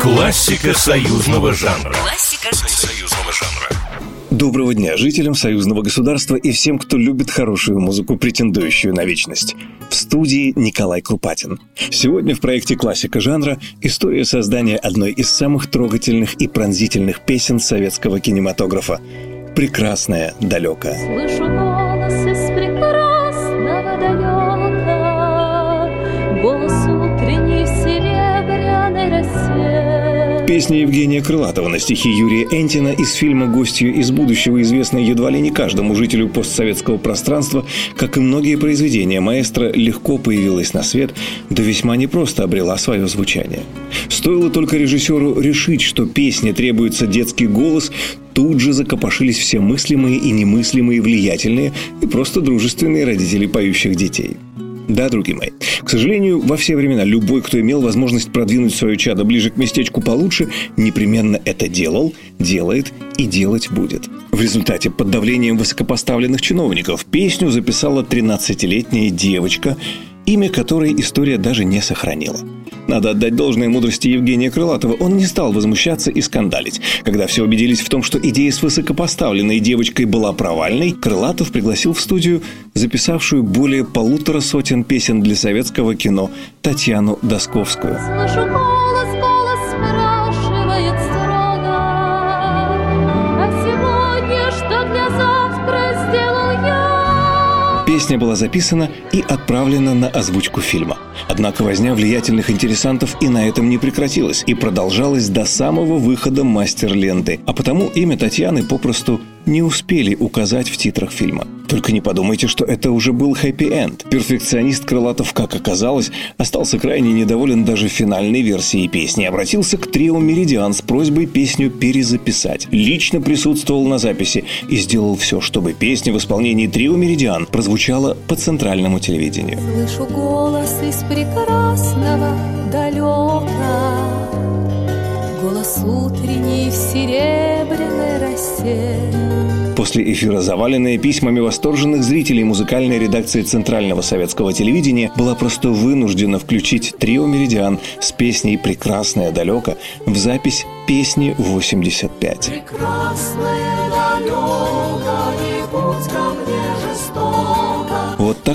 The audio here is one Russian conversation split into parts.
Классика союзного жанра. Классика союзного жанра. Доброго дня жителям союзного государства и всем, кто любит хорошую музыку, претендующую на вечность. В студии Николай Крупатин. Сегодня в проекте «Классика жанра» история создания одной из самых трогательных и пронзительных песен советского кинематографа «Прекрасная далекая». Слышу голос из прекрасного далека, Голос Песня Евгения Крылатова на стихи Юрия Энтина из фильма «Гостью из будущего» известна едва ли не каждому жителю постсоветского пространства, как и многие произведения маэстро легко появилась на свет, да весьма непросто обрела свое звучание. Стоило только режиссеру решить, что песне требуется детский голос, тут же закопошились все мыслимые и немыслимые влиятельные и просто дружественные родители поющих детей. Да, другие мои. К сожалению, во все времена любой, кто имел возможность продвинуть свое чадо ближе к местечку получше, непременно это делал, делает и делать будет. В результате, под давлением высокопоставленных чиновников, песню записала 13-летняя девочка, имя которой история даже не сохранила. Надо отдать должное мудрости Евгения Крылатова. Он не стал возмущаться и скандалить. Когда все убедились в том, что идея с высокопоставленной девочкой была провальной, Крылатов пригласил в студию записавшую более полутора сотен песен для советского кино Татьяну Досковскую. Слышу голос, Песня была записана и отправлена на озвучку фильма. Однако возня влиятельных интересантов и на этом не прекратилась, и продолжалась до самого выхода мастер-ленты, а потому имя Татьяны попросту не успели указать в титрах фильма. Только не подумайте, что это уже был хэппи-энд. Перфекционист Крылатов, как оказалось, остался крайне недоволен даже финальной версией песни. Обратился к трио «Меридиан» с просьбой песню перезаписать. Лично присутствовал на записи и сделал все, чтобы песня в исполнении трио «Меридиан» прозвучала по центральному телевидению. Слышу голос из прекрасного далека, Голос утренний в серебряной росе. После эфира, заваленная письмами восторженных зрителей, музыкальная редакция Центрального советского телевидения была просто вынуждена включить трио «Меридиан» с песней «Прекрасная далека» в запись песни 85. Прекрасная далека,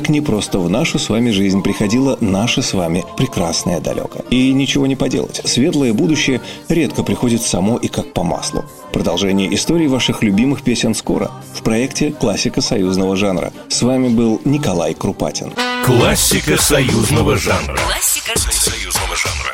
так непросто в нашу с вами жизнь приходила наша с вами прекрасная далека. И ничего не поделать. Светлое будущее редко приходит само и как по маслу. Продолжение истории ваших любимых песен скоро в проекте «Классика союзного жанра». С вами был Николай Крупатин. Классика союзного жанра. Классика Союзного жанра.